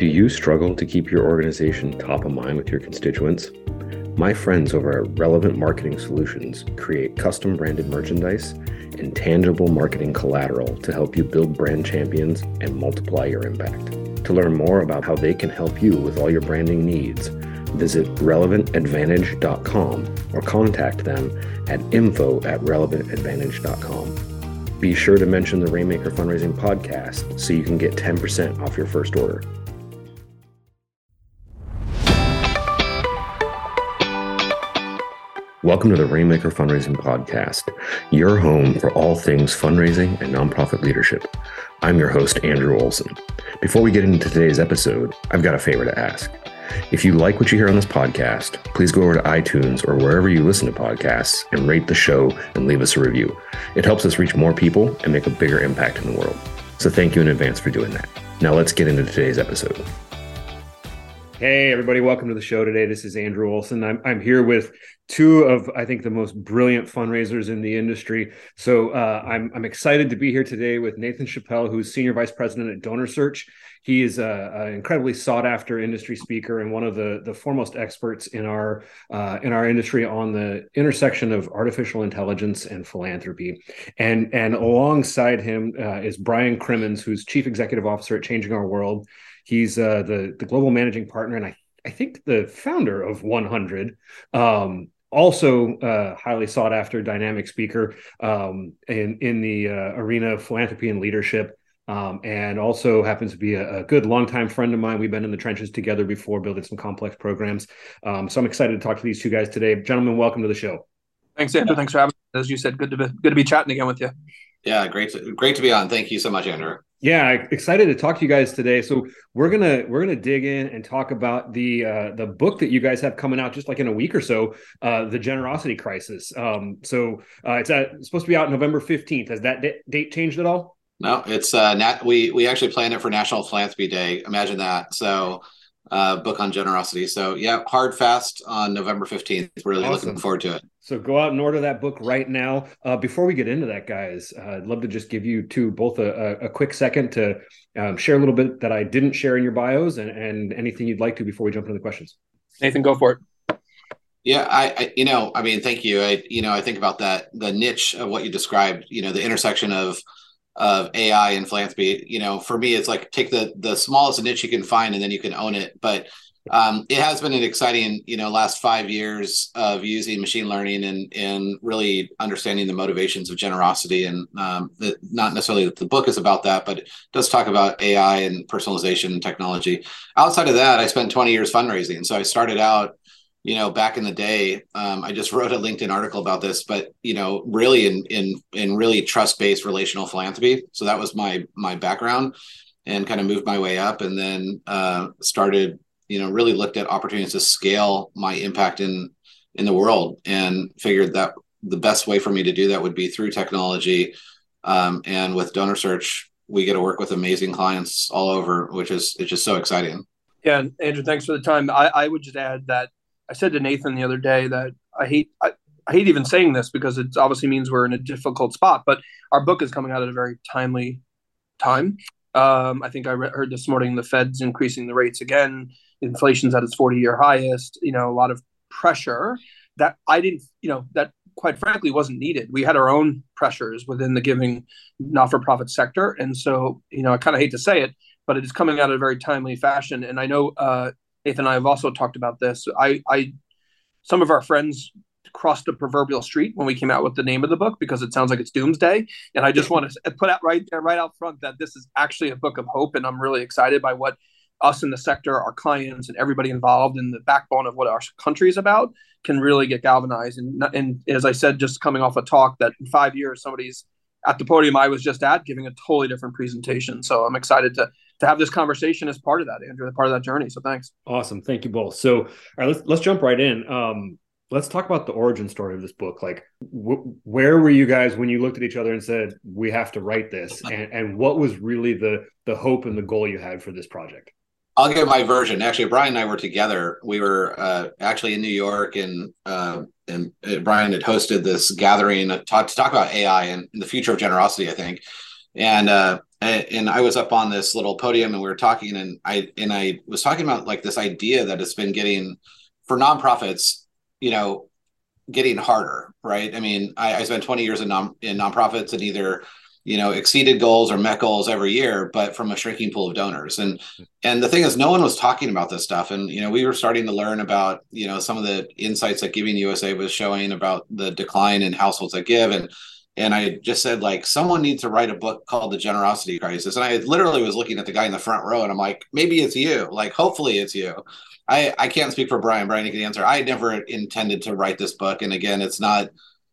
Do you struggle to keep your organization top of mind with your constituents? My friends over at Relevant Marketing Solutions create custom branded merchandise and tangible marketing collateral to help you build brand champions and multiply your impact. To learn more about how they can help you with all your branding needs, visit relevantadvantage.com or contact them at info at relevantadvantage.com. Be sure to mention the Rainmaker Fundraising Podcast so you can get 10% off your first order. Welcome to the Rainmaker Fundraising Podcast, your home for all things fundraising and nonprofit leadership. I'm your host, Andrew Olson. Before we get into today's episode, I've got a favor to ask. If you like what you hear on this podcast, please go over to iTunes or wherever you listen to podcasts and rate the show and leave us a review. It helps us reach more people and make a bigger impact in the world. So thank you in advance for doing that. Now let's get into today's episode. Hey, everybody, welcome to the show today. This is Andrew Olson. I'm, I'm here with two of, I think, the most brilliant fundraisers in the industry. So uh, I'm, I'm excited to be here today with Nathan Chappell, who's Senior Vice President at Donor Search. He is an incredibly sought after industry speaker and one of the, the foremost experts in our, uh, in our industry on the intersection of artificial intelligence and philanthropy. And, and alongside him uh, is Brian Crimmins, who's Chief Executive Officer at Changing Our World. He's uh, the the global managing partner, and I I think the founder of 100. Um, also uh, highly sought after dynamic speaker um, in in the uh, arena of philanthropy and leadership. Um, and also happens to be a, a, good longtime friend of mine. We've been in the trenches together before, building some complex programs. Um, so I'm excited to talk to these two guys today. Gentlemen, welcome to the show. Thanks, Andrew. Thanks for having me. As you said, good to be good to be chatting again with you. Yeah, great to, great to be on. Thank you so much, Andrew. Yeah, excited to talk to you guys today. So we're gonna we're gonna dig in and talk about the uh, the book that you guys have coming out just like in a week or so, uh, the Generosity Crisis. Um, so uh, it's, at, it's supposed to be out November fifteenth. Has that d- date changed at all? No, it's uh, nat- we we actually planned it for National Philanthropy Day. Imagine that. So uh, book on generosity. So yeah, hard fast on November 15th. Really awesome. looking forward to it. So go out and order that book right now. Uh, before we get into that, guys, uh, I'd love to just give you two both a, a quick second to um, share a little bit that I didn't share in your bios and, and anything you'd like to before we jump into the questions. Nathan, go for it. Yeah, I, I, you know, I mean, thank you. I, you know, I think about that, the niche of what you described, you know, the intersection of of AI and philanthropy. You know, for me, it's like take the the smallest niche you can find, and then you can own it. But um, it has been an exciting, you know, last five years of using machine learning and and really understanding the motivations of generosity. And um, the, not necessarily that the book is about that, but it does talk about AI and personalization and technology. Outside of that, I spent 20 years fundraising. So I started out you know back in the day um, i just wrote a linkedin article about this but you know really in in in really trust based relational philanthropy so that was my my background and kind of moved my way up and then uh, started you know really looked at opportunities to scale my impact in in the world and figured that the best way for me to do that would be through technology um, and with donor search we get to work with amazing clients all over which is it's just so exciting yeah andrew thanks for the time i, I would just add that I said to Nathan the other day that I hate I, I hate even saying this because it obviously means we're in a difficult spot, but our book is coming out at a very timely time. Um, I think I re- heard this morning the Fed's increasing the rates again. Inflation's at its 40 year highest. You know, a lot of pressure that I didn't, you know, that quite frankly wasn't needed. We had our own pressures within the giving not for profit sector. And so, you know, I kind of hate to say it, but it is coming out in a very timely fashion. And I know uh, Nathan and I have also talked about this. I, I, some of our friends crossed the proverbial street when we came out with the name of the book because it sounds like it's doomsday. And I just want to put out right there, right out front, that this is actually a book of hope, and I'm really excited by what us in the sector, our clients, and everybody involved in the backbone of what our country is about can really get galvanized. And, and as I said, just coming off a talk that in five years somebody's at the podium I was just at giving a totally different presentation. So I'm excited to to have this conversation as part of that, Andrew, the part of that journey. So thanks. Awesome. Thank you both. So, all right, let's, let's jump right in. Um, let's talk about the origin story of this book. Like, wh- where were you guys when you looked at each other and said, we have to write this? And, and what was really the, the hope and the goal you had for this project? I'll give my version. Actually, Brian and I were together. We were uh, actually in New York, and uh, and uh, Brian had hosted this gathering to talk, to talk about AI and the future of generosity. I think, and uh, and I was up on this little podium and we were talking and I and I was talking about like this idea that it's been getting for nonprofits, you know, getting harder, right? I mean, I, I spent 20 years in non in nonprofits and either you know exceeded goals or met goals every year but from a shrinking pool of donors and and the thing is no one was talking about this stuff and you know we were starting to learn about you know some of the insights that giving usa was showing about the decline in households that give and and I just said like someone needs to write a book called The Generosity Crisis. And I literally was looking at the guy in the front row and I'm like, maybe it's you. Like hopefully it's you. I I can't speak for Brian. Brian, you can answer. I never intended to write this book. And again, it's not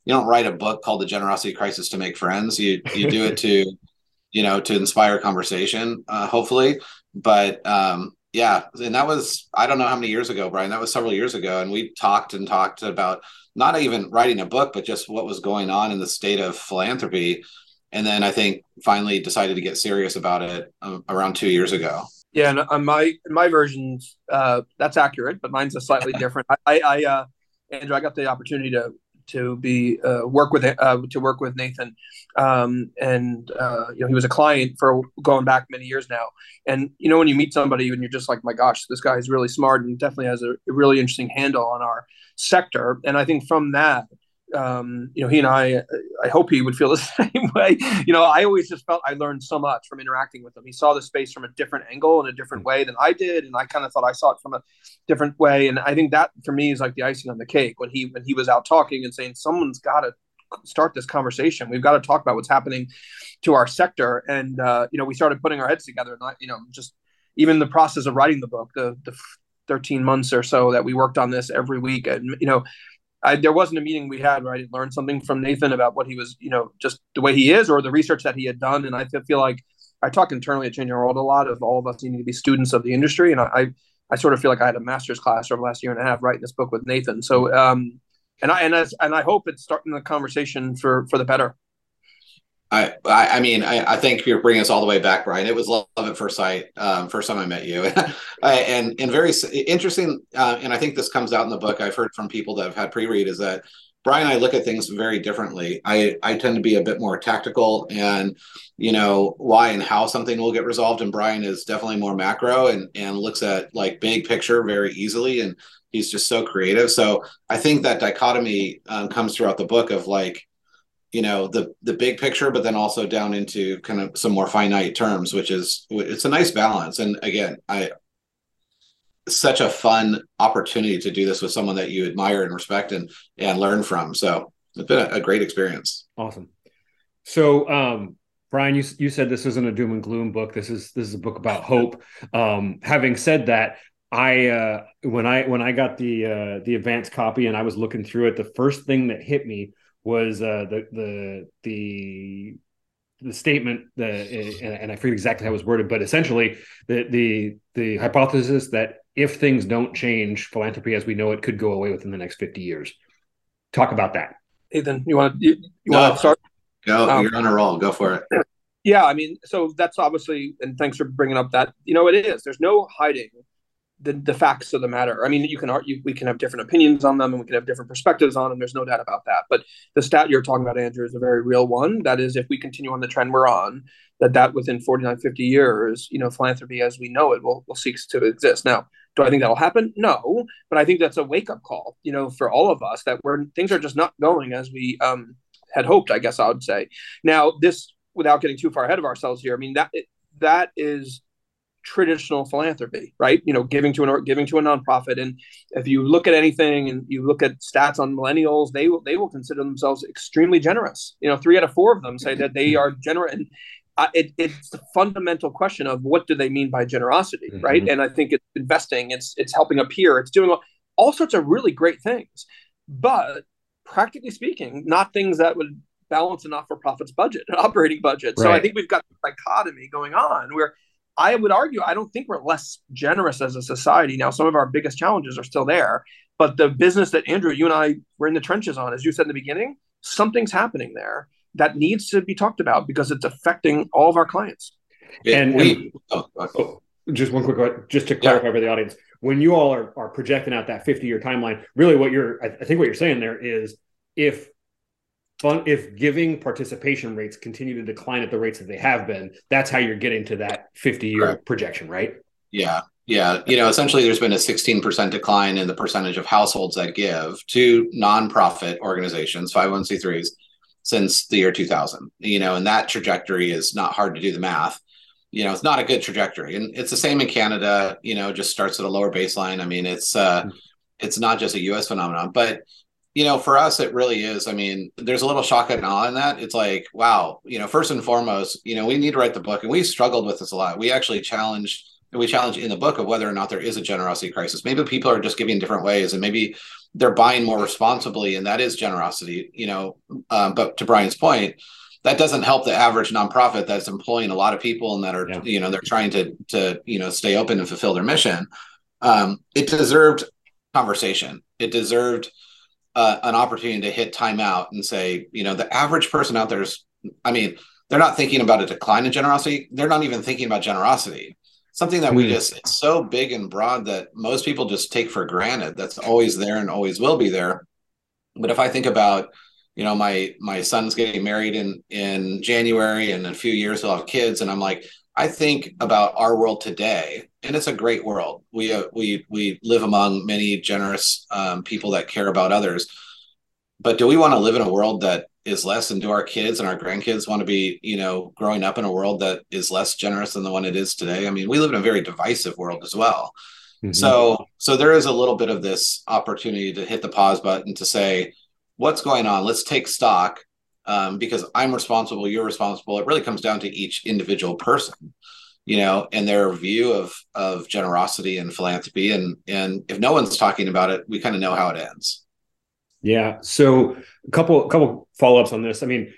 you don't write a book called The Generosity Crisis to make friends. You you do it to you know to inspire conversation, uh, hopefully. But um yeah, and that was I don't know how many years ago, Brian. That was several years ago, and we talked and talked about not even writing a book, but just what was going on in the state of philanthropy. And then I think finally decided to get serious about it um, around two years ago. Yeah, and on my my version, uh, that's accurate, but mine's a slightly different. I, I uh, Andrew, I got the opportunity to to be uh, work with uh, to work with Nathan, um, and uh, you know he was a client for going back many years now. And you know when you meet somebody and you're just like, my gosh, this guy is really smart and definitely has a, a really interesting handle on our sector. And I think from that, um, you know, he and I, I hope he would feel the same way. You know, I always just felt I learned so much from interacting with him. He saw the space from a different angle and a different way than I did, and I kind of thought I saw it from a different way. And I think that for me is like the icing on the cake when he when he was out talking and saying someone's got to start this conversation. We've got to talk about what's happening to our sector. And uh, you know, we started putting our heads together, and I, you know, just even the process of writing the book, the the 13 months or so that we worked on this every week, and you know I, there wasn't a meeting we had where I didn't learn something from Nathan about what he was, you know, just the way he is or the research that he had done. And I feel like I talk internally at Changing Our World a lot of all of us needing to be students of the industry. And I, I sort of feel like I had a master's class over the last year and a half writing this book with Nathan. So, um, and I, and as, and I hope it's starting the conversation for, for the better. I, I mean, I, I, think you're bringing us all the way back, Brian. It was love at first sight. Um, first time I met you, and and very interesting. Uh, and I think this comes out in the book. I've heard from people that have had pre-read is that Brian and I look at things very differently. I I tend to be a bit more tactical and you know why and how something will get resolved. And Brian is definitely more macro and and looks at like big picture very easily. And he's just so creative. So I think that dichotomy um, comes throughout the book of like you know the the big picture but then also down into kind of some more finite terms which is it's a nice balance. And again i such a fun opportunity to do this with someone that you admire and respect and and learn from. So it's been a, a great experience. Awesome. So um brian you, you said this isn't a doom and gloom book. This is this is a book about hope. Um having said that I uh, when I when I got the uh, the advanced copy and I was looking through it, the first thing that hit me was uh, the the the the statement the and I forget exactly how it was worded, but essentially the the the hypothesis that if things don't change, philanthropy as we know it could go away within the next fifty years. Talk about that. Ethan, you want to you, you no, want to start? Go, um, you're on a roll. Go for it. Yeah, I mean, so that's obviously, and thanks for bringing up that. You know, it is. There's no hiding the, the facts of the matter. I mean, you can argue, we can have different opinions on them and we can have different perspectives on them. There's no doubt about that. But the stat you're talking about, Andrew, is a very real one. That is, if we continue on the trend we're on, that that within 49, 50 years, you know, philanthropy as we know it will, will cease to exist. Now, do I think that'll happen? No, but I think that's a wake up call, you know, for all of us that we're things are just not going as we um, had hoped. I guess I would say. Now, this without getting too far ahead of ourselves here. I mean that that is traditional philanthropy, right? You know, giving to an or giving to a nonprofit. And if you look at anything and you look at stats on millennials, they will they will consider themselves extremely generous. You know, three out of four of them say that they are generous. And uh, it, it's the fundamental question of what do they mean by generosity, mm-hmm. right? And I think it's investing, it's it's helping a peer, it's doing all, all sorts of really great things, but practically speaking, not things that would balance an not-for-profit's budget, an operating budget. Right. So I think we've got dichotomy going on where I would argue I don't think we're less generous as a society now. Some of our biggest challenges are still there, but the business that Andrew, you and I were in the trenches on, as you said in the beginning, something's happening there that needs to be talked about because it's affecting all of our clients. and, we, oh, oh, just one quick, just to clarify yeah. for the audience, when you all are, are projecting out that 50 year timeline, really what you're, I think what you're saying there is if fun if giving participation rates continue to decline at the rates that they have been, that's how you're getting to that 50 year projection, right? Yeah. Yeah. You know, essentially there's been a 16% decline in the percentage of households that give to nonprofit organizations, 501c3s, since the year 2000. You know, and that trajectory is not hard to do the math. You know, it's not a good trajectory. And it's the same in Canada, you know, just starts at a lower baseline. I mean, it's uh mm-hmm. it's not just a US phenomenon, but you know, for us, it really is. I mean, there's a little shock and awe in that. It's like, wow, you know, first and foremost, you know, we need to write the book, and we struggled with this a lot. We actually challenged, we challenge in the book of whether or not there is a generosity crisis. Maybe people are just giving different ways, and maybe they're buying more responsibly, and that is generosity. You know, um, but to Brian's point, that doesn't help the average nonprofit that's employing a lot of people and that are, yeah. you know, they're trying to to you know stay open and fulfill their mission. Um, it deserved conversation. It deserved uh, an opportunity to hit timeout and say, you know, the average person out there is, I mean, they're not thinking about a decline in generosity. They're not even thinking about generosity. Something that we hmm. just, it's so big and broad that most people just take for granted. That's always there and always will be there. But if I think about, you know, my my son's getting married in in January, and in a few years he'll have kids, and I'm like, I think about our world today, and it's a great world. We uh, we we live among many generous um, people that care about others. But do we want to live in a world that is less, and do our kids and our grandkids want to be, you know, growing up in a world that is less generous than the one it is today? I mean, we live in a very divisive world as well. Mm-hmm. So so there is a little bit of this opportunity to hit the pause button to say, what's going on? Let's take stock um, because I'm responsible, you're responsible. It really comes down to each individual person, you know, and their view of of generosity and philanthropy. And and if no one's talking about it, we kind of know how it ends. Yeah. So a couple a couple follow ups on this. I mean,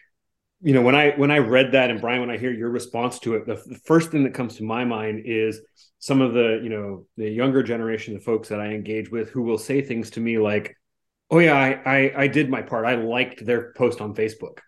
you know, when I when I read that, and Brian, when I hear your response to it, the, the first thing that comes to my mind is some of the you know the younger generation of folks that I engage with who will say things to me like Oh yeah, I, I, I did my part. I liked their post on Facebook,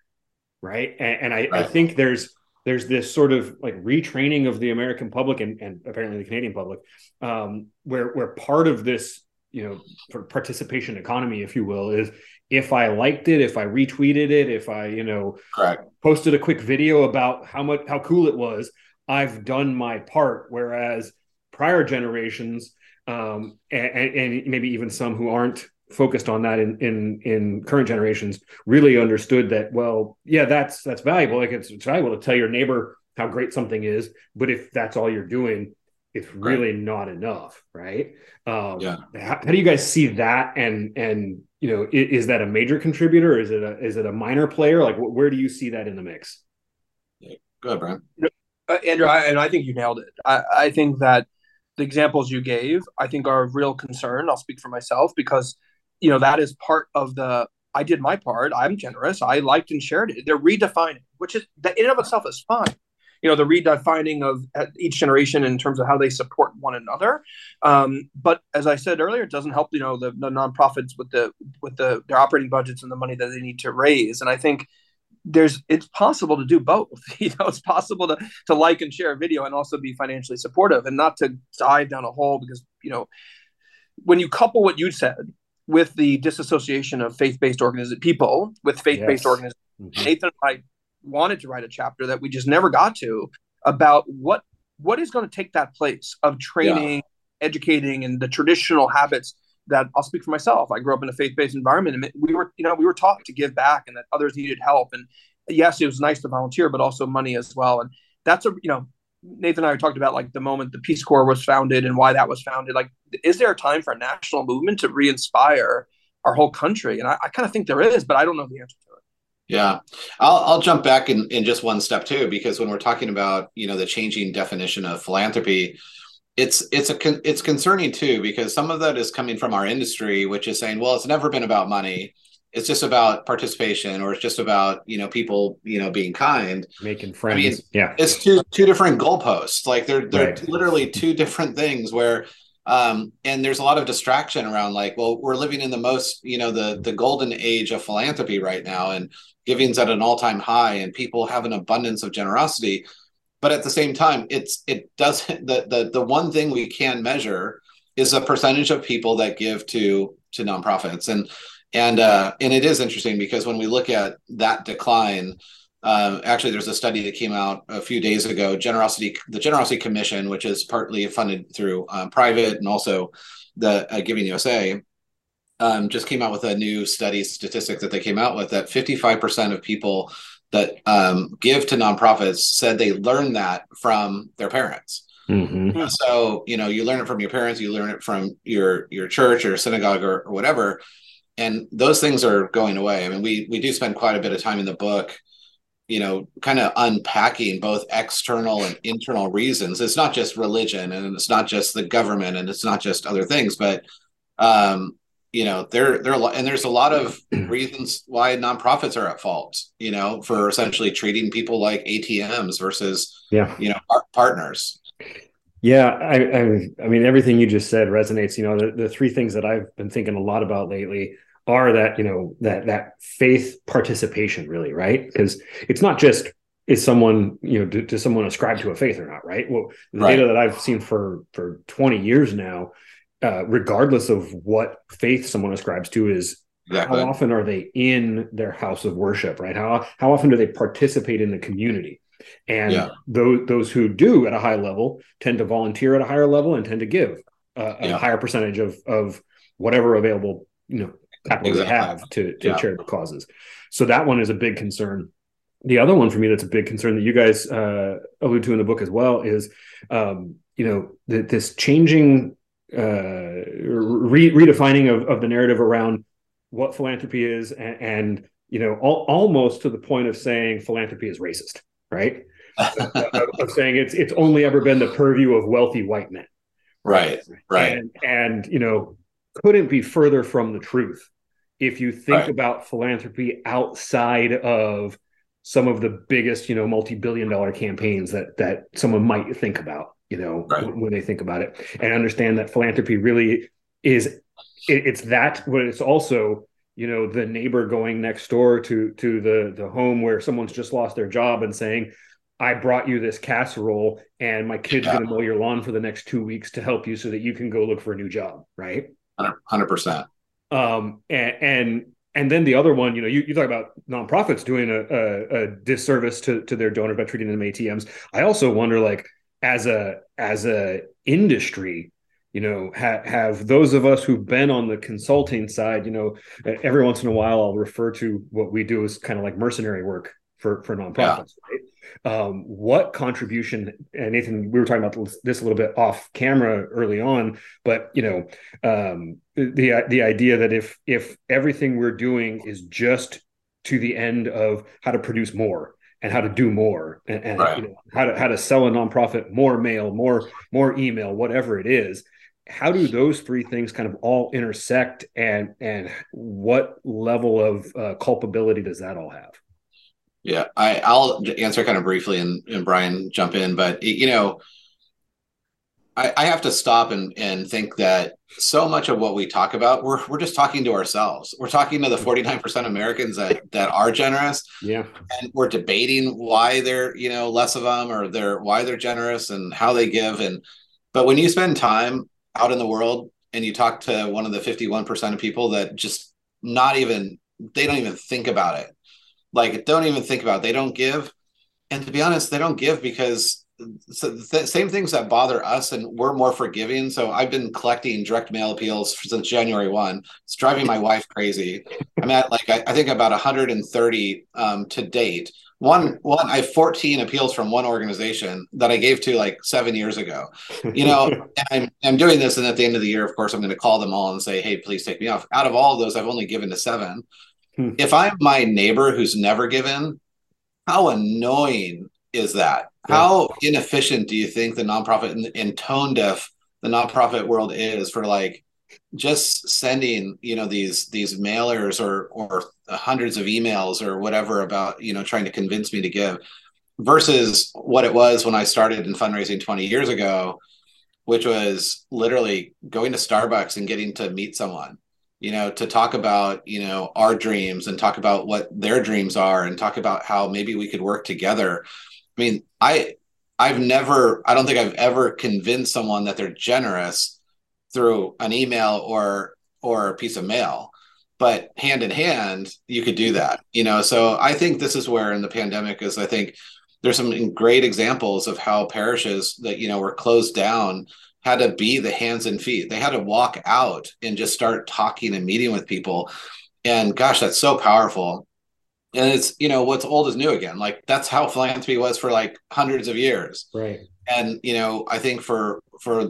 right? And, and I, right. I think there's there's this sort of like retraining of the American public and, and apparently the Canadian public, um, where where part of this you know participation economy, if you will, is if I liked it, if I retweeted it, if I you know Correct. posted a quick video about how much how cool it was, I've done my part. Whereas prior generations um, and, and maybe even some who aren't focused on that in in in current generations really understood that well yeah that's that's valuable. Like it's, it's valuable to tell your neighbor how great something is but if that's all you're doing it's really right. not enough right? Um yeah. how, how, do you guys see that? And and you know is, is that a major contributor? Is it a is it a minor player? Like where do you see that in the mix? Yeah. go ahead brian. Uh, andrew I, and i think you nailed it. I i think that the examples you gave i think are a real concern. I'll speak for myself because you know that is part of the i did my part. I'm generous. I liked and shared it. They're redefining which is that in and of itself is fine. You know the redefining of each generation in terms of how they support one another. Um, but as i said earlier it doesn't help you know the, the nonprofits with the with the their operating budgets and the money that they need to raise. And i think there's it's possible to do both. You know it's possible to to like and share a video and also be financially supportive and not to dive down a hole because you know when you couple what you said with the disassociation of faith-based organized people with faith-based yes. organizations. Mm-hmm. Nathan and I wanted to write a chapter that we just never got to about what what is going to take that place of training, yeah. educating, and the traditional habits that I'll speak for myself. I grew up in a faith-based environment, and we were, you know, we were taught to give back, and that others needed help. And yes, it was nice to volunteer, but also money as well. And that's a, you know, Nathan and I talked about like the moment the Peace Corps was founded and why that was founded. Like, is there a time for a national movement to re-inspire our whole country? And I, I kind of think there is, but I don't know the answer to it. Yeah, I'll I'll jump back in, in just one step too, because when we're talking about you know the changing definition of philanthropy, it's it's a con- it's concerning too because some of that is coming from our industry, which is saying, well, it's never been about money it's just about participation or it's just about you know people you know being kind. Making friends I mean, yeah. it's two two different goalposts. Like they're they're right. literally two different things where um and there's a lot of distraction around like well we're living in the most you know the the golden age of philanthropy right now and giving's at an all-time high and people have an abundance of generosity. But at the same time it's it doesn't the the, the one thing we can measure is a percentage of people that give to to nonprofits. And and uh, and it is interesting because when we look at that decline, um, actually, there's a study that came out a few days ago. Generosity, the Generosity Commission, which is partly funded through um, private and also the uh, Giving USA, um, just came out with a new study statistic that they came out with that 55% of people that um, give to nonprofits said they learned that from their parents. Mm-hmm. So you know, you learn it from your parents, you learn it from your your church or synagogue or, or whatever, and those things are going away. I mean, we we do spend quite a bit of time in the book, you know, kind of unpacking both external and internal reasons. It's not just religion, and it's not just the government, and it's not just other things, but um, you know there there are and there's a lot of reasons why nonprofits are at fault you know for essentially treating people like atms versus yeah you know par- partners yeah I, I, I mean everything you just said resonates you know the, the three things that i've been thinking a lot about lately are that you know that that faith participation really right because it's not just is someone you know do, does someone ascribe to a faith or not right well the right. data that i've seen for for 20 years now uh, regardless of what faith someone ascribes to, is exactly. how often are they in their house of worship, right? How how often do they participate in the community? And yeah. those those who do at a high level tend to volunteer at a higher level and tend to give uh, a yeah. higher percentage of of whatever available you know capital exactly. they have to, to yeah. charitable causes. So that one is a big concern. The other one for me that's a big concern that you guys uh, allude to in the book as well is, um, you know, the, this changing uh, re- redefining of, of the narrative around what philanthropy is and, and you know al- almost to the point of saying philanthropy is racist right of, of, saying it's it's only ever been the purview of wealthy white men right right and, and you know couldn't be further from the truth if you think right. about philanthropy outside of some of the biggest you know multi-billion dollar campaigns that that someone might think about you know, right. when they think about it, and understand that philanthropy really is it, it's that, but it's also you know the neighbor going next door to to the the home where someone's just lost their job and saying I brought you this casserole and my kid's yeah. going to mow your lawn for the next two weeks to help you so that you can go look for a new job. Right. Hundred percent. Um, and, and, and then the other one, you know, you, you talk about nonprofits doing a, a, a disservice to, to their donors by treating them ATMs. I also wonder like, as a as a industry you know ha- have those of us who've been on the consulting side you know every once in a while i'll refer to what we do as kind of like mercenary work for for nonprofits yeah. right um, what contribution and nathan we were talking about this a little bit off camera early on but you know um, the the idea that if if everything we're doing is just to the end of how to produce more and how to do more and, and right. you know, how to how to sell a nonprofit more mail, more more email, whatever it is. How do those three things kind of all intersect, and and what level of uh, culpability does that all have? Yeah, I, I'll answer kind of briefly, and, and Brian jump in. But you know, I, I have to stop and, and think that so much of what we talk about, we're, we're just talking to ourselves. We're talking to the mm-hmm. 49% Americans that, that are generous. Yeah. And we're debating why they're, you know, less of them or they're, why they're generous and how they give. And, but when you spend time out in the world and you talk to one of the 51% of people that just not even, they don't even think about it. Like, don't even think about it. They don't give. And to be honest, they don't give because so the same things that bother us and we're more forgiving so i've been collecting direct mail appeals since january 1 it's driving my wife crazy i'm at like i, I think about 130 um, to date one one i have 14 appeals from one organization that i gave to like seven years ago you know I'm, I'm doing this and at the end of the year of course i'm going to call them all and say hey please take me off out of all of those i've only given to seven. Hmm. if i'm my neighbor who's never given how annoying is that? Yeah. how inefficient do you think the nonprofit and, and tone deaf the nonprofit world is for like just sending you know these these mailers or or hundreds of emails or whatever about you know trying to convince me to give versus what it was when I started in fundraising 20 years ago which was literally going to Starbucks and getting to meet someone you know to talk about you know our dreams and talk about what their dreams are and talk about how maybe we could work together I mean, I I've never I don't think I've ever convinced someone that they're generous through an email or or a piece of mail. but hand in hand you could do that you know so i think this is where in the pandemic is i think there's some great examples of how parishes that you know were closed down had to be the hands and feet. They had to walk out and just start talking and meeting with people. And gosh that's so powerful. And it's you know what's old is new again. Like that's how philanthropy was for like hundreds of years. Right. And you know i think for for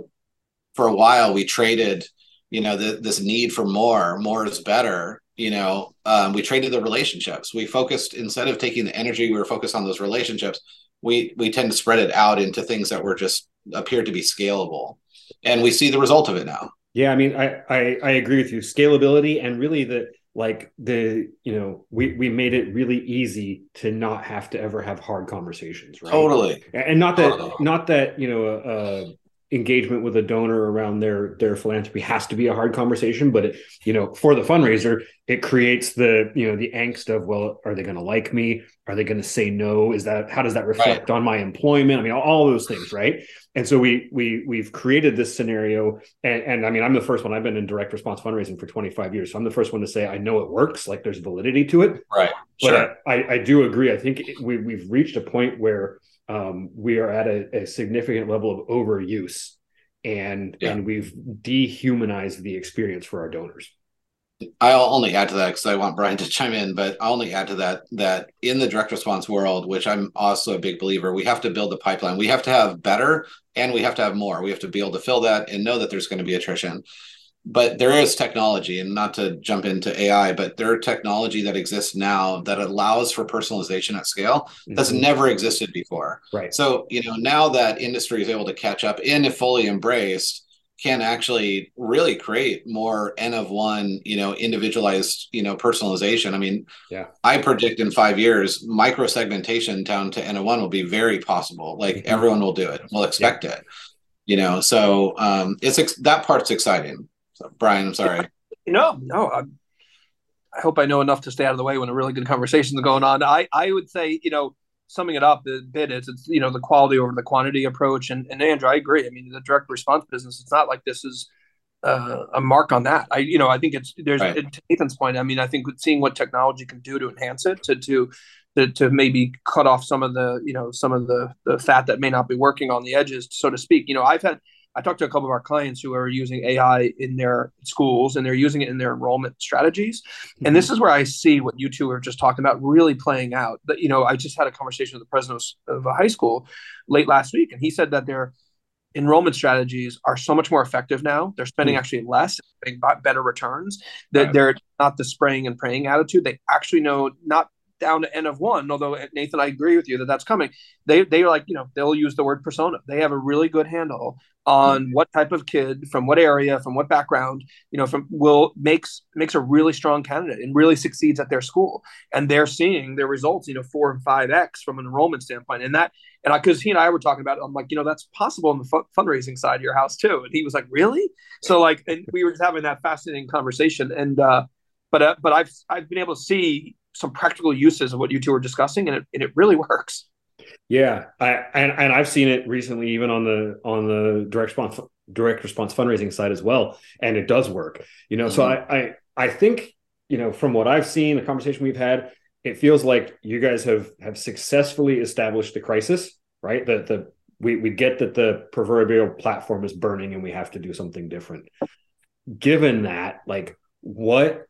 for a while we traded you know the, this need for more more is better you know um, we traded the relationships. We focused instead of taking the energy we were focused on those relationships. We we tend to spread it out into things that were just appeared to be scalable. And we see the result of it now. Yeah i mean i i, I agree with you. Scalability and really the like the you know we we made it really easy to not have to ever have hard conversations right? Totally. And not that totally. not that you know uh, engagement with a donor around their their philanthropy has to be a hard conversation but it, you know for the fundraiser it creates the you know the angst of well are they going to like me? Are they going to say no? Is that how does that reflect right. on my employment? I mean all, all those things right? And so we we we've created this scenario and, and i mean i'm the first one i've been in direct response fundraising for 25 years so i'm the first one to say i know it works like there's validity to it. Right. But sure. I, I do agree i think we, we've reached a point where um, we are at a, a, significant level of overuse and yeah. and we've dehumanized the experience for our donors. I'll only add to that because i want brian to chime in but i'll only add to that that in the direct response world which i'm also a big believer we have to build the pipeline. We have to have better and we have to have more. We have to be able to fill that and know that there's going to be attrition but there is technology and not to jump into ai but there are technology that exists now that allows for personalization at scale that's mm-hmm. never existed before. Right. So you know now that industry is able to catch up and if fully embraced can actually really create more n of one you know individualized you know personalization. I mean yeah. I predict in five years micro segmentation down to n of one will be very possible. Like mm-hmm. everyone will do it. We'll expect yeah. it. You know so um it's ex- that part's exciting so, Brian, I'm sorry. No, no. I, I hope I know enough to stay out of the way when a really good conversation is going on. I, I would say, you know, summing it up a bit is it's, you know, the quality over the quantity approach. And, and Andrew, I agree. I mean, the direct response business, it's not like this is uh, a mark on that. I, you know, I think it's, there's, right. to Nathan's point, I mean, I think seeing what technology can do to enhance it, to, to, to, to maybe cut off some of the, you know, some of the, the fat that may not be working on the edges, so to speak. You know, I've had, I talked to a couple of our clients who are using AI in their schools and they're using it in their enrollment strategies. Mm-hmm. And this is where I see what you two are just talking about really playing out. That you know, I just had a conversation with the president of a high school late last week, and he said that their enrollment strategies are so much more effective now. They're spending mm-hmm. actually less, getting better returns. That right. they're not the spraying and praying attitude. They actually know not down to n of one. Although Nathan, I agree with you that that's coming. They they are like you know they'll use the word persona. They have a really good handle on mm-hmm. what type of kid from what area from what background you know from will makes makes a really strong candidate and really succeeds at their school and they're seeing their results you know four and five x from an enrollment standpoint and that and I because he and i were talking about it i'm like you know that's possible on the fu- fundraising side of your house too and he was like really so like and we were just having that fascinating conversation and uh but uh, but i've i've been able to see some practical uses of what you two are discussing, and it, and it really works. Yeah, I and, and I've seen it recently, even on the on the direct response direct response fundraising side as well, and it does work. You know, mm-hmm. so I, I I think you know from what I've seen, the conversation we've had, it feels like you guys have have successfully established the crisis, right? That the we we get that the proverbial platform is burning and we have to do something different. Given that, like, what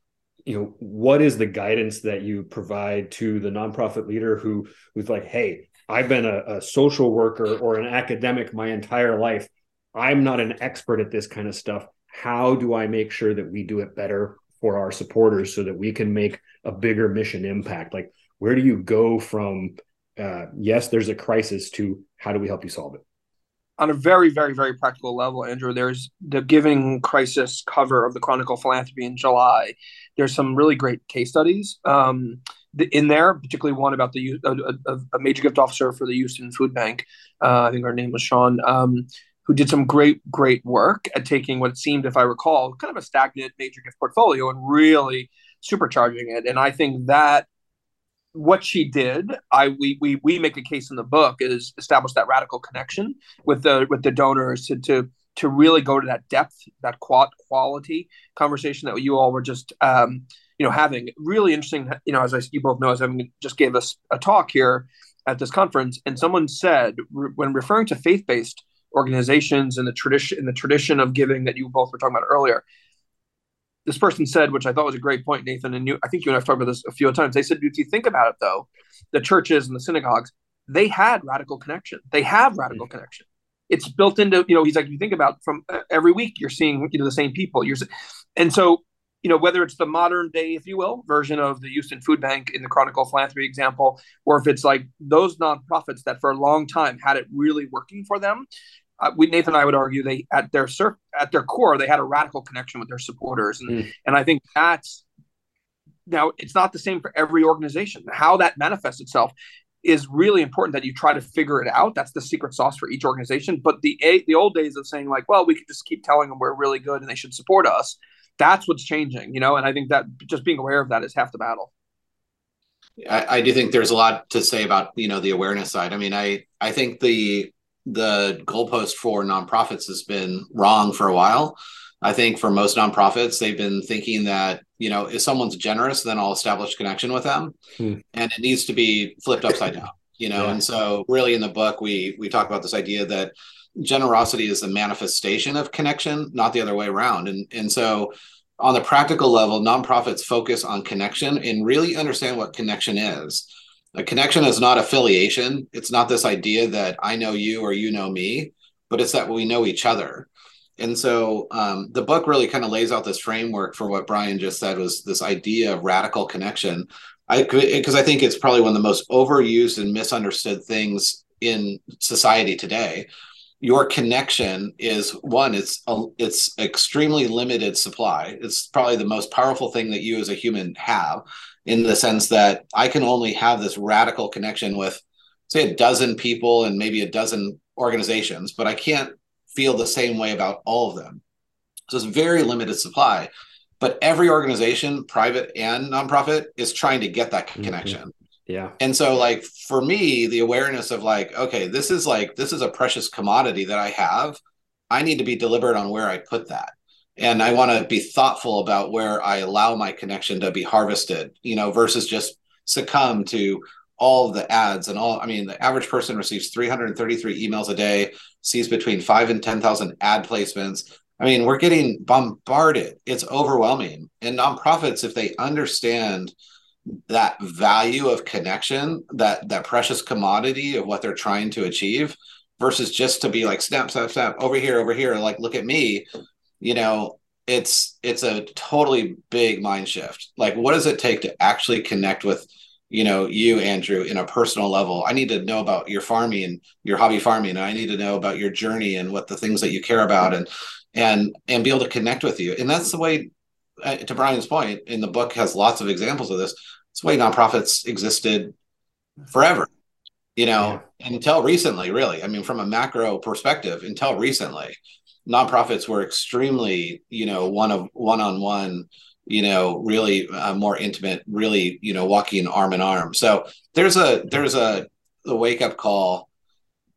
you know what is the guidance that you provide to the nonprofit leader who who's like hey i've been a, a, social worker or an academic my entire life. I'm not an expert at this kind of stuff. How do i make sure that we do it better for our supporters so that we can make a bigger mission impact? Like where do you go from uh, yes there's a crisis to how do we help you solve it on a very, very, very practical level, Andrew, there's the Giving Crisis cover of the Chronicle Philanthropy in July. There's some really great case studies um, in there, particularly one about the a, a, major gift officer for the Houston Food Bank. Uh, I think her name was Sean. Um, who did some great, great work at taking what seemed, if I recall, kind of a stagnant major gift portfolio and really supercharging it. And I think that what she did, I we we we make a case in the book is establish that radical connection with the with the donors to to to really go to that depth, that qual- quality conversation that you all were just um, you know having. Really interesting you know as I, you both know as I just gave us a talk here at this conference and someone said re- when referring to faith-based organizations and the tradition in the tradition of giving that you both were talking about earlier this person said which i thought was a great point nathan and you i think you and i've talked about this a few times they said if you think about it though the churches and the synagogues they had radical connection they have radical mm-hmm. connection it's built into you know he's like you think about from uh, every week you're seeing you know the same people you're and so you know, whether it's the modern day, if you will, version of the Houston Food Bank in the Chronicle Philanthropy example, or if it's like those nonprofits that for a long time had it really working for them. Uh, we, Nathan and I would argue they at their surf, at their core they had a radical connection with their supporters, and mm. and I think that's now it's not the same for every organization. How that manifests itself is really important that you try to figure it out. That's the secret sauce for each organization. But the the old days of saying like, well, we could just keep telling them we're really good and they should support us that's what's changing, you know, and I think that just being aware of that is half the battle. I, I do think there's a lot to say about you know the awareness side. I mean, I I think the the goalpost for nonprofits has been wrong for a while. I think for most nonprofits, they've been thinking that you know if someone's generous, then I'll establish connection with them, hmm. and it needs to be flipped upside down. You know, yeah. and so really in the book we we talk about this idea that generosity is the manifestation of connection, not the other way around. And and so on the practical level, nonprofits focus on connection and really understand what connection is. A connection is not affiliation. It's not this idea that I know you or you know me, but it's that we know each other. And so um, the book really kind of lays out this framework for what Brian just said was this idea of radical connection. I because I think it's probably one of the most overused and misunderstood things in society today your connection is one it's a, it's extremely limited supply it's probably the most powerful thing that you as a human have in the sense that i can only have this radical connection with say a dozen people and maybe a dozen organizations but i can't feel the same way about all of them so it's very limited supply but every organization private and nonprofit is trying to get that mm-hmm. connection mm-hmm. Yeah. And so like for me, the awareness of like, okay, this is like this is a precious commodity that I have. I need to be deliberate on where I put that. And I want to be thoughtful about where I allow my connection to be harvested, you know, versus just succumb to all the ads and all. I mean, the average person receives 333 emails a day, sees between five and 10,000 ad placements. I mean, we're getting bombarded. It's overwhelming. And nonprofits, if they understand that value of connection, that that precious commodity of what they're trying to achieve, versus just to be like snap, snap, snap over here, over here, like look at me, you know, it's it's a totally big mind shift. Like, what does it take to actually connect with, you know, you, Andrew, in a personal level? I need to know about your farming and your hobby farming. I need to know about your journey and what the things that you care about and and and be able to connect with you. And that's the way uh, to Brian's point, in the book has lots of examples of this. It's the way nonprofits existed forever, you know, yeah. until recently, really. I mean, from a macro perspective, until recently, nonprofits were extremely, you know, one of one on one, you know, really uh, more intimate, really, you know, walking arm in arm. So there's a there's a, a wake up call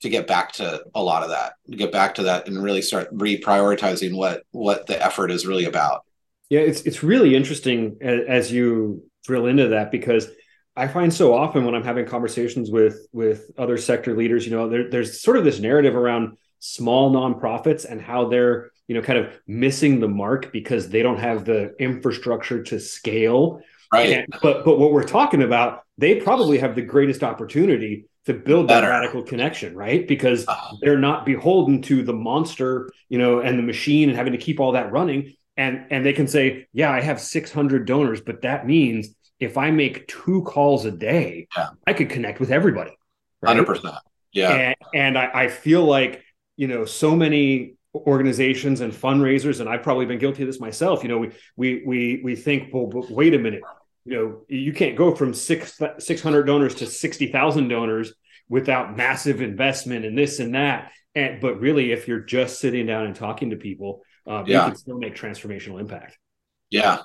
to get back to a lot of that, get back to that, and really start reprioritizing what what the effort is really about. Yeah, it's it's really interesting as you drill into that because I find so often when I'm having conversations with with other sector leaders, you know, there, there's sort of this narrative around small nonprofits and how they're you know kind of missing the mark because they don't have the infrastructure to scale. Right. And, but but what we're talking about, they probably have the greatest opportunity to build that radical connection, right? Because uh-huh. they're not beholden to the monster, you know, and the machine and having to keep all that running and and they can say yeah i have 600 donors but that means if i make two calls a day yeah. i could connect with everybody right? 100% yeah and, and I, I, feel like you know so many organizations and fundraisers and i've probably been guilty of this myself you know we we we, we think well wait a minute you know you can't go from six 600 donors to 60000 donors without massive investment and this and that and but really if you're just sitting down and talking to people um, yeah. you can still make transformational impact. Yeah,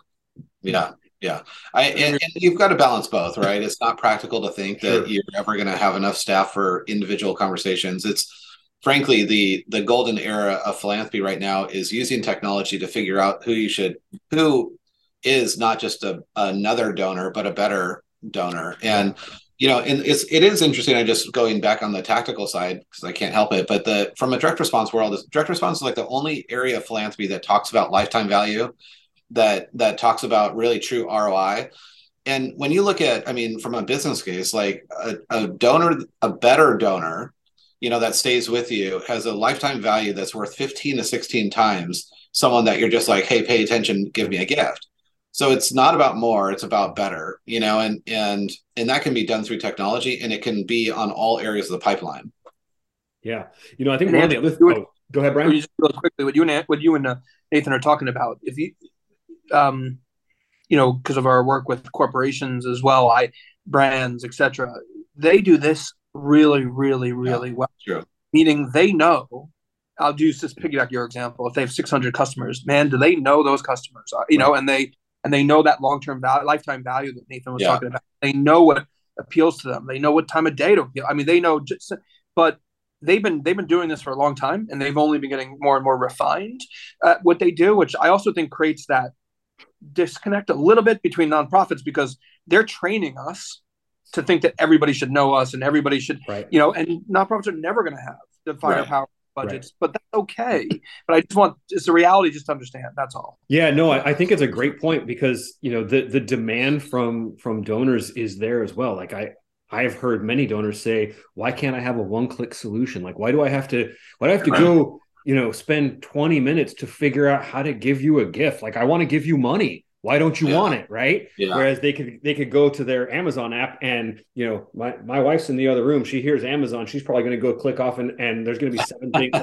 yeah, yeah. I and, and, you've got to balance both, right? It's not practical to think sure. that you're ever going to have enough staff for individual conversations. It's frankly the the golden era of philanthropy right now is using technology to figure out who you should who is not just a another donor but a better donor. And you know and it's it is interesting i just going back on the tactical side because i can't help it but the from a direct response world is direct response is like the only area of philanthropy that talks about lifetime value that that talks about really true roi and when you look at i mean from a business case like a, a donor a better donor you know that stays with you has a lifetime value that's worth 15 to 16 times someone that you're just like hey pay attention give me a gift. So it's not about more it's about better you know and and and that can be done through technology and it can be on all areas of the pipeline. Yeah. You know i think one of the other oh, go ahead brian. just really quickly what you and what you and uh, nathan are talking about if you um you know because of our work with corporations as well i brands etc they do this really really really yeah, well true. meaning they know I'll use this piggyback your example. If they have 600 customers, man, do they know those customers? Uh, you right. know, and they and they know that long term value, lifetime value that Nathan was yeah. talking about. They know what appeals to them. They know what time of day to appeal. I mean, they know. Just, but they've been they've been doing this for a long time, and they've only been getting more and more refined at what they do, which I also think creates that disconnect a little bit between nonprofits because they're training us to think that everybody should know us and everybody should, right. you know, and nonprofits are never going to have the firepower right budgets, right. but that's okay. But I just want it's a reality just to understand. That's all. Yeah, no, I, I, think it's a great point because you know the the demand from from donors is there as well. Like I I've heard many donors say, why can't I have a one click solution? Like why do I have to why do I have to go you know spend 20 minutes to figure out how to give you a gift? Like I want to give you money why don't you yeah. want it right yeah. whereas they could they could go to their amazon app and you know my, my wife's in the other room she hears amazon she's probably going to go click off and, and there's going to be seven things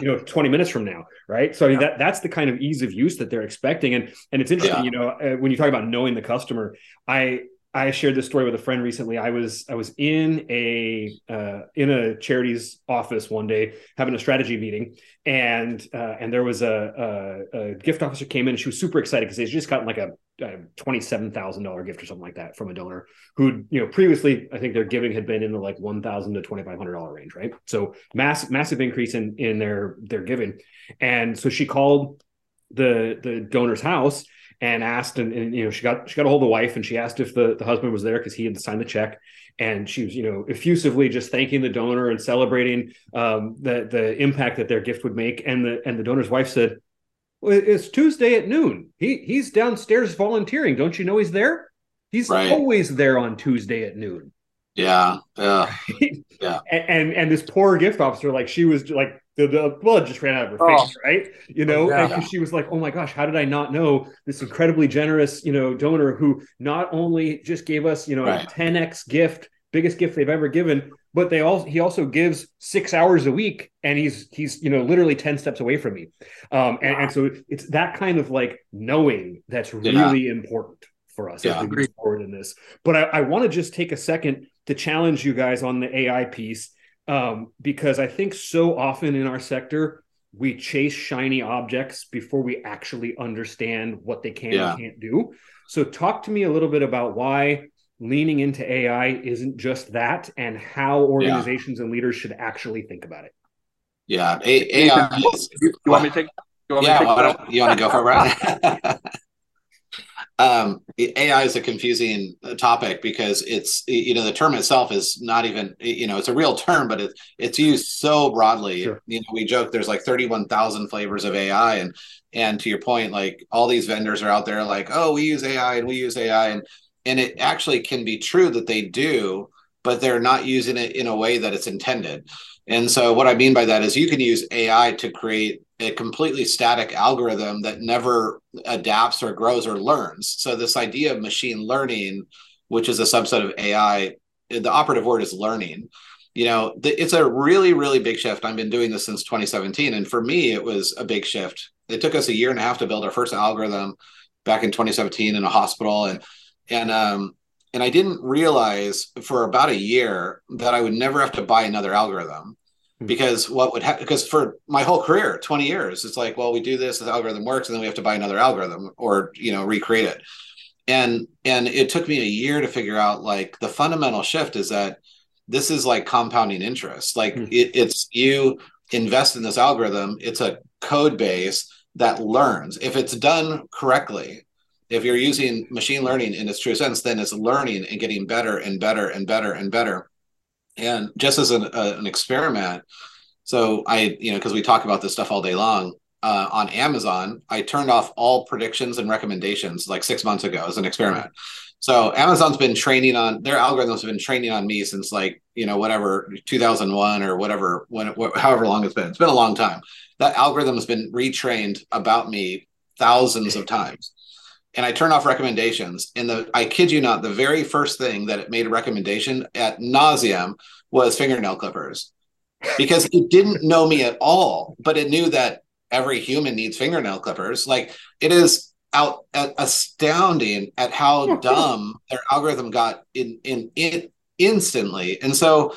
you know 20 minutes from now right so I mean, that that's the kind of ease of use that they're expecting and and it's interesting yeah. you know uh, when you talk about knowing the customer i I shared this story with a friend recently. I was I was in a uh, in a charity's office one day having a strategy meeting, and uh, and there was a, a, a, gift officer came in and she was super excited because they just gotten like a, a twenty seven thousand dollar gift or something like that from a donor who you know previously I think their giving had been in the like one thousand to twenty five hundred dollar range, right? So massive massive increase in in their their giving, and so she called the the donor's house and asked and, and, you know she got she got a hold of the wife and she asked if the, the husband was there because he had signed the check. And she was you know effusively just thanking the donor and celebrating um, the the impact that their gift would make. And the and the donor's wife said well, it's Tuesday at noon. He he's downstairs volunteering. Don't you know he's there? He's right. always there on Tuesday at noon. Yeah yeah. Yeah. And, and and this poor gift officer like she was like the, the blood just ran out of her oh. face, right? You know, yeah. and she was like, "Oh my gosh, how did I not know this incredibly generous, you know, donor who not only just gave us, you know, right. a 10x gift, biggest gift they've ever given, but they all he also gives six hours a week, and he's he's you know literally ten steps away from me, um, and, wow. and so it's that kind of like knowing that's really yeah. important for us yeah. as we move forward in this. But I, I want to just take a second to challenge you guys on the AI piece um, because I think so often in our sector we chase shiny objects before we actually understand what they can yeah. and can't do. So, talk to me a little bit about why leaning into AI isn't just that, and how organizations yeah. and leaders should actually think about it. Yeah, A- AI. Is, you, want me to take? You yeah, you want to go for it, right? um, AI is a confusing topic because it's you know the term itself is not even you know it's a real term, but it's it's used so broadly. Sure. You know, we joke there's like thirty one thousand flavors of AI, and and to your point, like all these vendors are out there like, oh, we use AI and we use AI, and and it actually can be true that they do, but they're not using it in a way that it's intended. And so what I mean by that is you can use AI to create a completely static algorithm that never adapts or grows or learns. So this idea of machine learning, which is a subset of AI, the operative word is learning. You know, it's a really, really big shift. I've been doing this since 2017, and for me, it was a big shift. It took us a year and a half to build our first algorithm back in 2017 in a hospital, and and um, and I didn't realize for about a year that I would never have to buy another algorithm. Because what would happen because for my whole career 20 years it's like well we do this the algorithm works and then we have to buy another algorithm or you know recreate it and and it took me a year to figure out like the fundamental shift is that this is like compounding interest like mm-hmm. it, it's you invest in this algorithm it's a code base that learns if it's done correctly if you're using machine learning in its true sense, then it's learning and getting better and better and better and better. And just as an, uh, an experiment, so I, you know, because we talk about this stuff all day long, uh, on Amazon, I turned off all predictions and recommendations like six months ago as an experiment. So Amazon's been training on their algorithms have been training on me since like you know whatever 2001 or whatever when wh- however long it's been. It's been a long time. That algorithm has been retrained about me thousands of times. And I turn off recommendations. And the I kid you not, the very first thing that it made a recommendation at nauseum was fingernail clippers because it didn't know me at all, but it knew that every human needs fingernail clippers. Like it is out astounding at how dumb their algorithm got in in it instantly. And so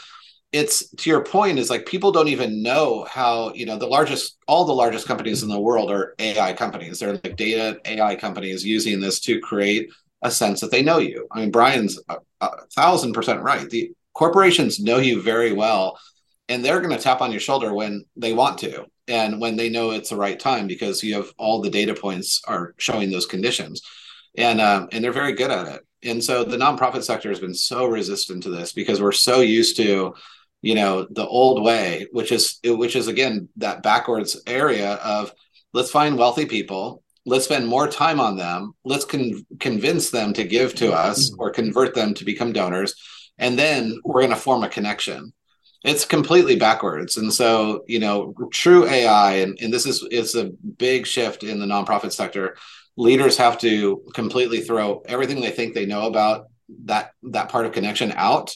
it's to your point is like people don't even know how you know the largest all the largest companies in the world are ai companies. They're like data ai companies using this to create a sense that they know you. I mean brian's a, a thousand percent right. The corporations know you very well and they're going to tap on your shoulder when they want to and when they know it's the right time because you have all the data points are showing those conditions. And um, and they're very good at it. And so the nonprofit sector has been so resistant to this because we're so used to you know the old way which is which is again that backwards area of let's find wealthy people let's spend more time on them let's con- convince them to give to us mm-hmm. or convert them to become donors and then we're going to form a connection. It's completely backwards. And so you know true ai and, and this is it's a big shift in the nonprofit sector. Leaders have to completely throw everything they think they know about that that part of connection out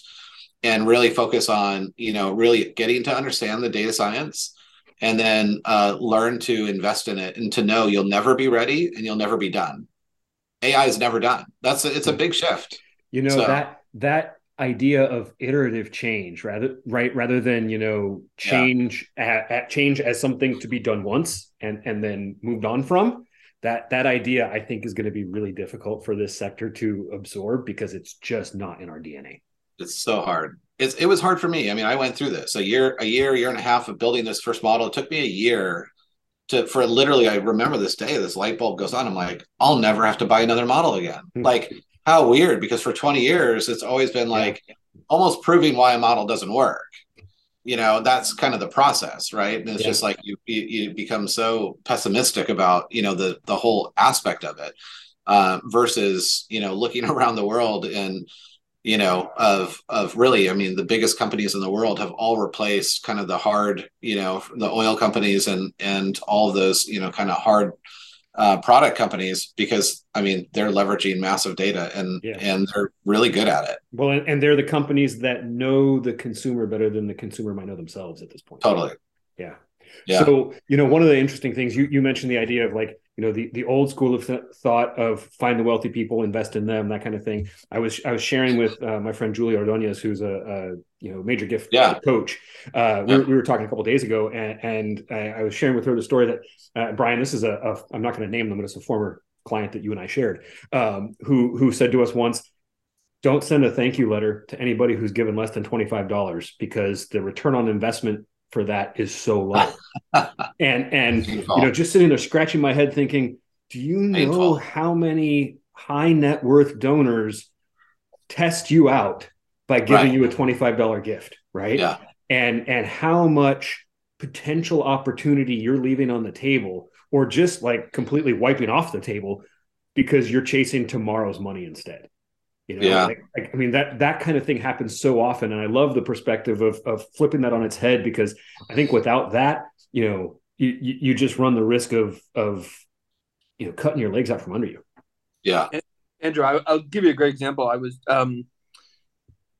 and really focus on you know really getting to understand the data science and then uh, learn to invest in it and to know you'll never be ready and you'll never be done. Ai is never done. That's a, it's a big shift. You know so, that that idea of iterative change rather right rather than you know change yeah. at, at, change as something to be done once and and then moved on from that that idea i think is going to be really difficult for this sector to absorb because it's just not in our dna it's so hard. It's, it was hard for me. I mean i went through this. A year a year year and a half of building this first model it took me a year to for literally i remember this day this light bulb goes on. I'm like i'll never have to buy another model again. Mm-hmm. like how weird because for 20 years it's always been like almost proving why a model doesn't work. You know that's kind of the process right? And it's yeah. just like you, you become so pessimistic about you know the the whole aspect of it uh, versus you know looking around the world and you know of of really i mean the biggest companies in the world have all replaced kind of the hard you know the oil companies and and all those you know kind of hard uh, product companies because I mean they're leveraging massive data and yeah. and they're really good at it. Well, and they're the companies that know the consumer better than the consumer might know themselves at this point. Totally. Yeah. Yeah. So you know, one of the interesting things you you mentioned the idea of like you know the the old school of th- thought of find the wealthy people, invest in them, that kind of thing. I was I was sharing with uh, my friend Julie Ordonez, who's a, a you know major gift yeah. coach. Uh, we, yeah. were, we were talking a couple days ago, and, and I, I, was sharing with her the story that uh, Brian. This is a, a I'm not going to name them, but it's a former client that you and I shared, um, who who said to us once, "Don't send a thank you letter to anybody who's given less than twenty five dollars because the return on investment for that is so low. and and you know, just sitting there scratching my head thinking, do you know how many high net worth donors test you out by giving right. you a $25 gift, right? Yeah. And and how much potential opportunity you're leaving on the table or just like completely wiping off the table because you're chasing tomorrow's money instead. You know, yeah. Like, like, I mean that that kind of thing happens so often, and I love the perspective of of flipping that on its head because I think without that, you know, you you just run the risk of of you know cutting your legs out from under you. Yeah, Andrew, I, will give you a great example. I was um,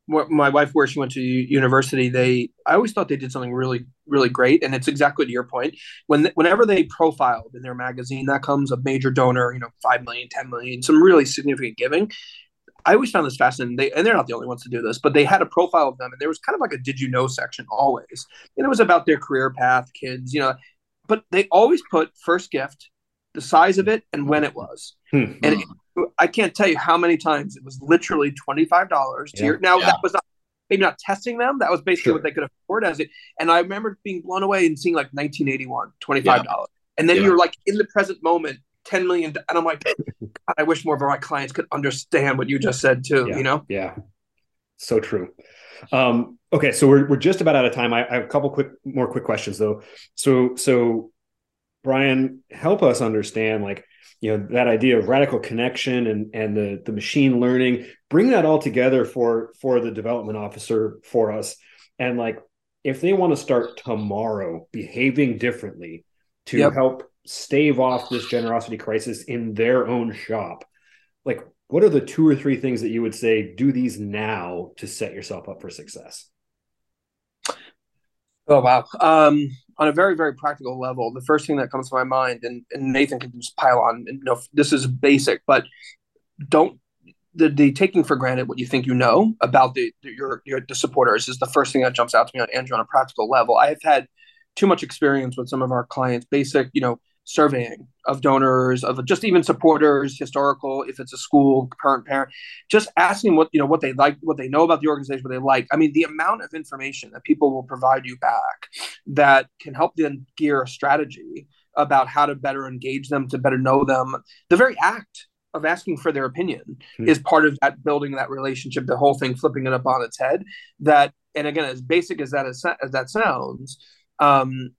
my wife where she went to university. They I always thought they did something really really great, and it's exactly to your point. When whenever they profiled in their magazine, that comes a major donor, you know, five million, ten million, some really significant giving I always found this fascinating. They and they're not the only ones to do this, but they had a profile of them, and there was kind of like a "Did you know?" section always, and it was about their career path, kids, you know. But they always put first gift, the size of it, and when it was. Hmm. and it, I can't tell you how many times it was literally twenty five dollars. Yeah. Now yeah. that was not maybe not testing them. That was basically sure. what they could afford as it. And I remember being blown away and seeing like 1981, $25. Yeah. And then yeah. you're like in the present moment 10 million. And I'm like, I wish more of my clients could understand what you just said too, yeah. you know? Yeah. So true. Um, okay. So we're, we're just about out of time. I, I have a couple quick, more quick questions though. So, so Brian, help us understand like, you know, that idea of radical connection and, and the, the machine learning, bring that all together for, for the development officer for us. And like, if they want to start tomorrow behaving differently to yep. help stave off this generosity crisis in their own shop, like what are the two or three things that you would say do these now to set yourself up for success? Oh wow. Um, on a very, very practical level, the first thing that comes to my mind, and, and Nathan can just pile on, you know, this is basic, but don't the, the taking for granted what you think you know about the, the your your the supporters is the first thing that jumps out to me on Andrew on a practical level. I have had too much experience with some of our clients, basic, you know, surveying of donors, of just even supporters, historical, if it's a school, current parent, just asking what you know what they like, what they know about the organization, what they like. I mean, the amount of information that people will provide you back that can help them gear a strategy about how to better engage them, to better know them. The very act of asking for their opinion hmm. is part of that building that relationship, the whole thing flipping it up on its head. That and again, as basic as that is, as that sounds, um,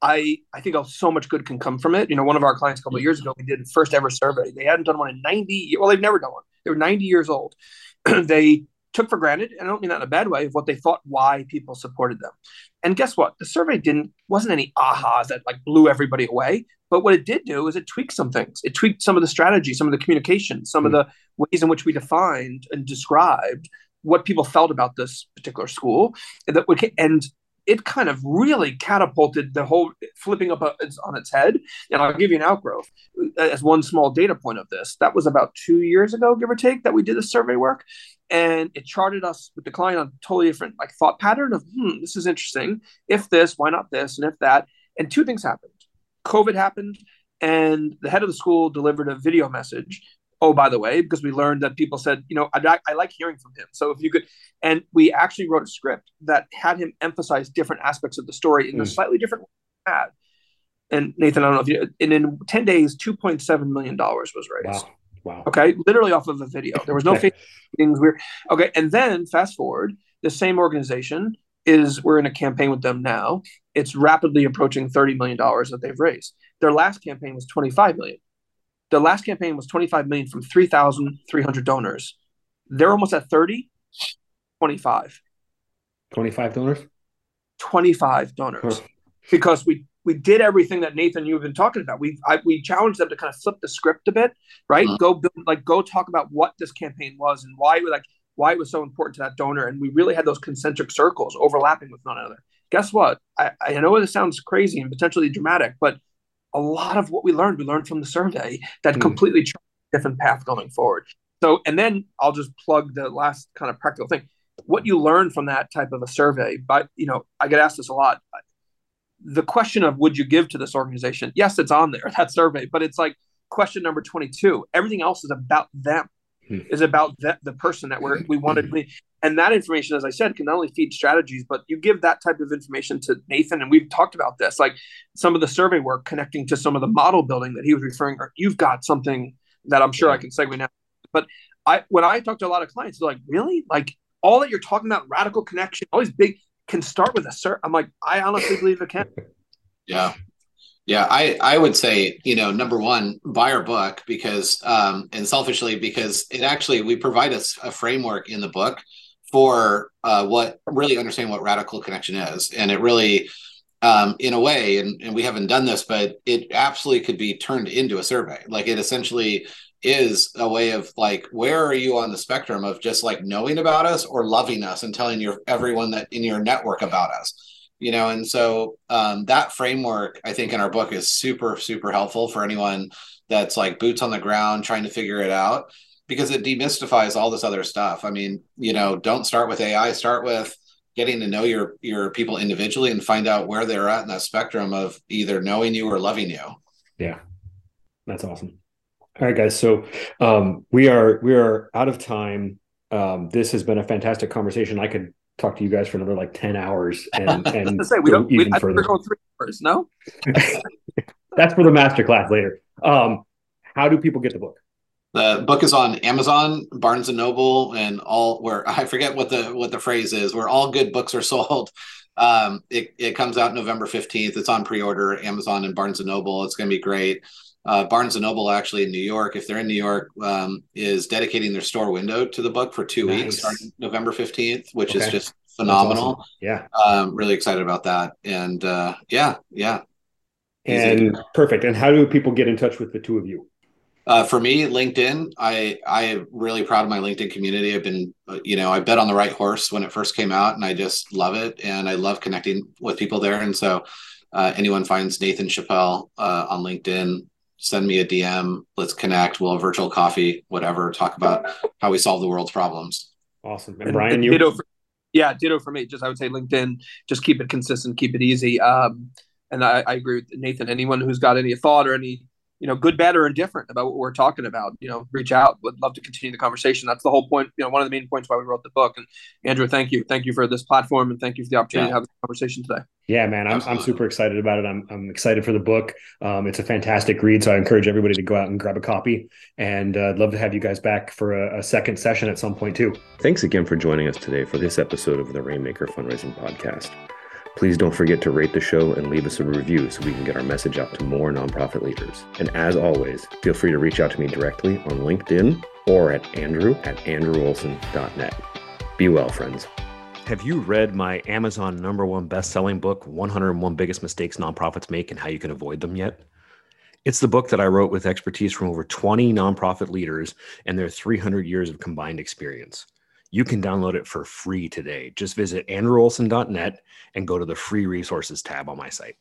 I I think so much good can come from it. You know, one of our clients a couple of years ago, we did first ever survey. They hadn't done one in 90. Well, they've never done one. They were 90 years old. they took for granted, and I don't mean that in a bad way, of what they thought why people supported them. And guess what? The survey didn't wasn't any ahas that like blew everybody away. But what it did do is it tweaked some things. It tweaked some of the strategy, some of the communication, some mm-hmm. of the ways in which we defined and described what people felt about this particular school, and that would and it kind of really catapulted the whole flipping up on its head. And I'll give you an outgrowth as one small data point of this. That was about two years ago, give or take, that we did the survey work. And it charted us with the client on a totally different like thought pattern of, hmm, this is interesting. If this, why not this? And if that. And two things happened. COVID happened, and the head of the school delivered a video message oh by the way because we learned that people said you know I, I, like hearing from him. So if you could and we actually wrote a script that had him emphasize different aspects of the story in mm. a slightly different way and nathan i don't know if you and in 10 days 2.7 million dollars was raised. Wow. Wow. Okay? Literally off of a video. There was no things weird okay and then fast forward the same organization is we're in a campaign with them now. It's rapidly approaching 30 million dollars that they've raised. Their last campaign was 25 million the last campaign was 25 million from 3,300 donors. They're almost at 30, 25. 25 donors? 25 donors. Huh. Because we we did everything that Nathan you've been talking about. We I, we challenged them to kind of flip the script a bit, right? Mm-hmm. Go build, like go talk about what this campaign was and why like why it was so important to that donor. And we really had those concentric circles overlapping with one another. Guess what? I, I know this sounds crazy and potentially dramatic, but a lot of what we learned, we learned from the survey that mm. completely different path going forward. So, and then I'll just plug the last kind of practical thing. What you learn from that type of a survey, but you know, I get asked this a lot. The question of would you give to this organization? Yes, it's on there, that survey, but it's like question number 22. Everything else is about them, hmm. is about that, the person that we're, we wanted. Hmm and that information as i said can not only feed strategies but you give that type of information to nathan and we've talked about this like some of the survey work connecting to some of the model building that he was referring to you've got something that i'm sure yeah. i can segue now but i when i talk to a lot of clients they're like really like all that you're talking about radical connection all these big can start with a cert i'm like i honestly believe it can yeah yeah, I, I would say, you know, number one, buy our book because, um, and selfishly, because it actually, we provide us a, a framework in the book for uh, what really understanding what radical connection is. And it really, um, in a way, and, and we haven't done this, but it absolutely could be turned into a survey. Like it essentially is a way of like, where are you on the spectrum of just like knowing about us or loving us and telling your everyone that in your network about us? You know, and so um, that framework, I think, in our book is super, super helpful for anyone that's like boots on the ground trying to figure it out because it demystifies all this other stuff. I mean, you know, don't start with AI, start with getting to know your your people individually and find out where they're at in that spectrum of either knowing you or loving you. Yeah. That's awesome. All right, guys. So um, we are we are out of time. Um, this has been a fantastic conversation. I could talk to you guys for another like 10 hours and, and say, we don't even we, further. Go three hours, no? That's for the master class later. Um, how do people get the book? The book is on Amazon, Barnes and Noble, and all where I forget what the what the phrase is, where all good books are sold. Um, it, it comes out November 15th. It's on pre-order, Amazon and Barnes and Noble. It's going to be great. Uh, Barnes and Noble, actually in New York, if they're in New York, um, is dedicating their store window to the book for two nice. weeks, starting November 15th, which okay. is just phenomenal. Awesome. Yeah. Um, really excited about that. And uh, yeah, yeah. And perfect. And how do people get in touch with the two of you? Uh, for me, LinkedIn, I I am really proud of my LinkedIn community. I've been, you know, I bet on the right horse when it first came out, and I just love it, and I love connecting with people there. And so, uh, anyone finds Nathan Chappell uh, on LinkedIn, send me a DM. Let's connect. We'll have virtual coffee, whatever. Talk about how we solve the world's problems. Awesome. And, and Brian, you. Ditto for, yeah, ditto for me. Just I would say LinkedIn. Just keep it consistent. Keep it easy. Um, and I, I agree with Nathan. Anyone who's got any thought or any you know, good, bad, or indifferent about what we're talking about, you know, reach out. Would love to continue the conversation. That's the whole point. You know, one of the main points why we wrote the book. And Andrew, thank you, thank you for this platform, and thank you for the opportunity yeah. to have this conversation today. Yeah, man, I'm I'm super excited about it. I'm I'm excited for the book. Um, it's a fantastic read, so I encourage everybody to go out and grab a copy. And uh, I'd love to have you guys back for a, a second session at some point too. Thanks again for joining us today for this episode of the Rainmaker Fundraising Podcast. Please don't forget to rate the show and leave us a review so we can get our message out to more nonprofit leaders. And as always, feel free to reach out to me directly on LinkedIn or at andrew at andrewolson.net. Be well, friends. Have you read my Amazon number one best-selling book, 101 Biggest Mistakes Nonprofits Make and How You Can Avoid Them yet? It's the book that I wrote with expertise from over 20 nonprofit leaders and their 300 years of combined experience. You can download it for free today. Just visit andrewolson.net and go to the free resources tab on my site.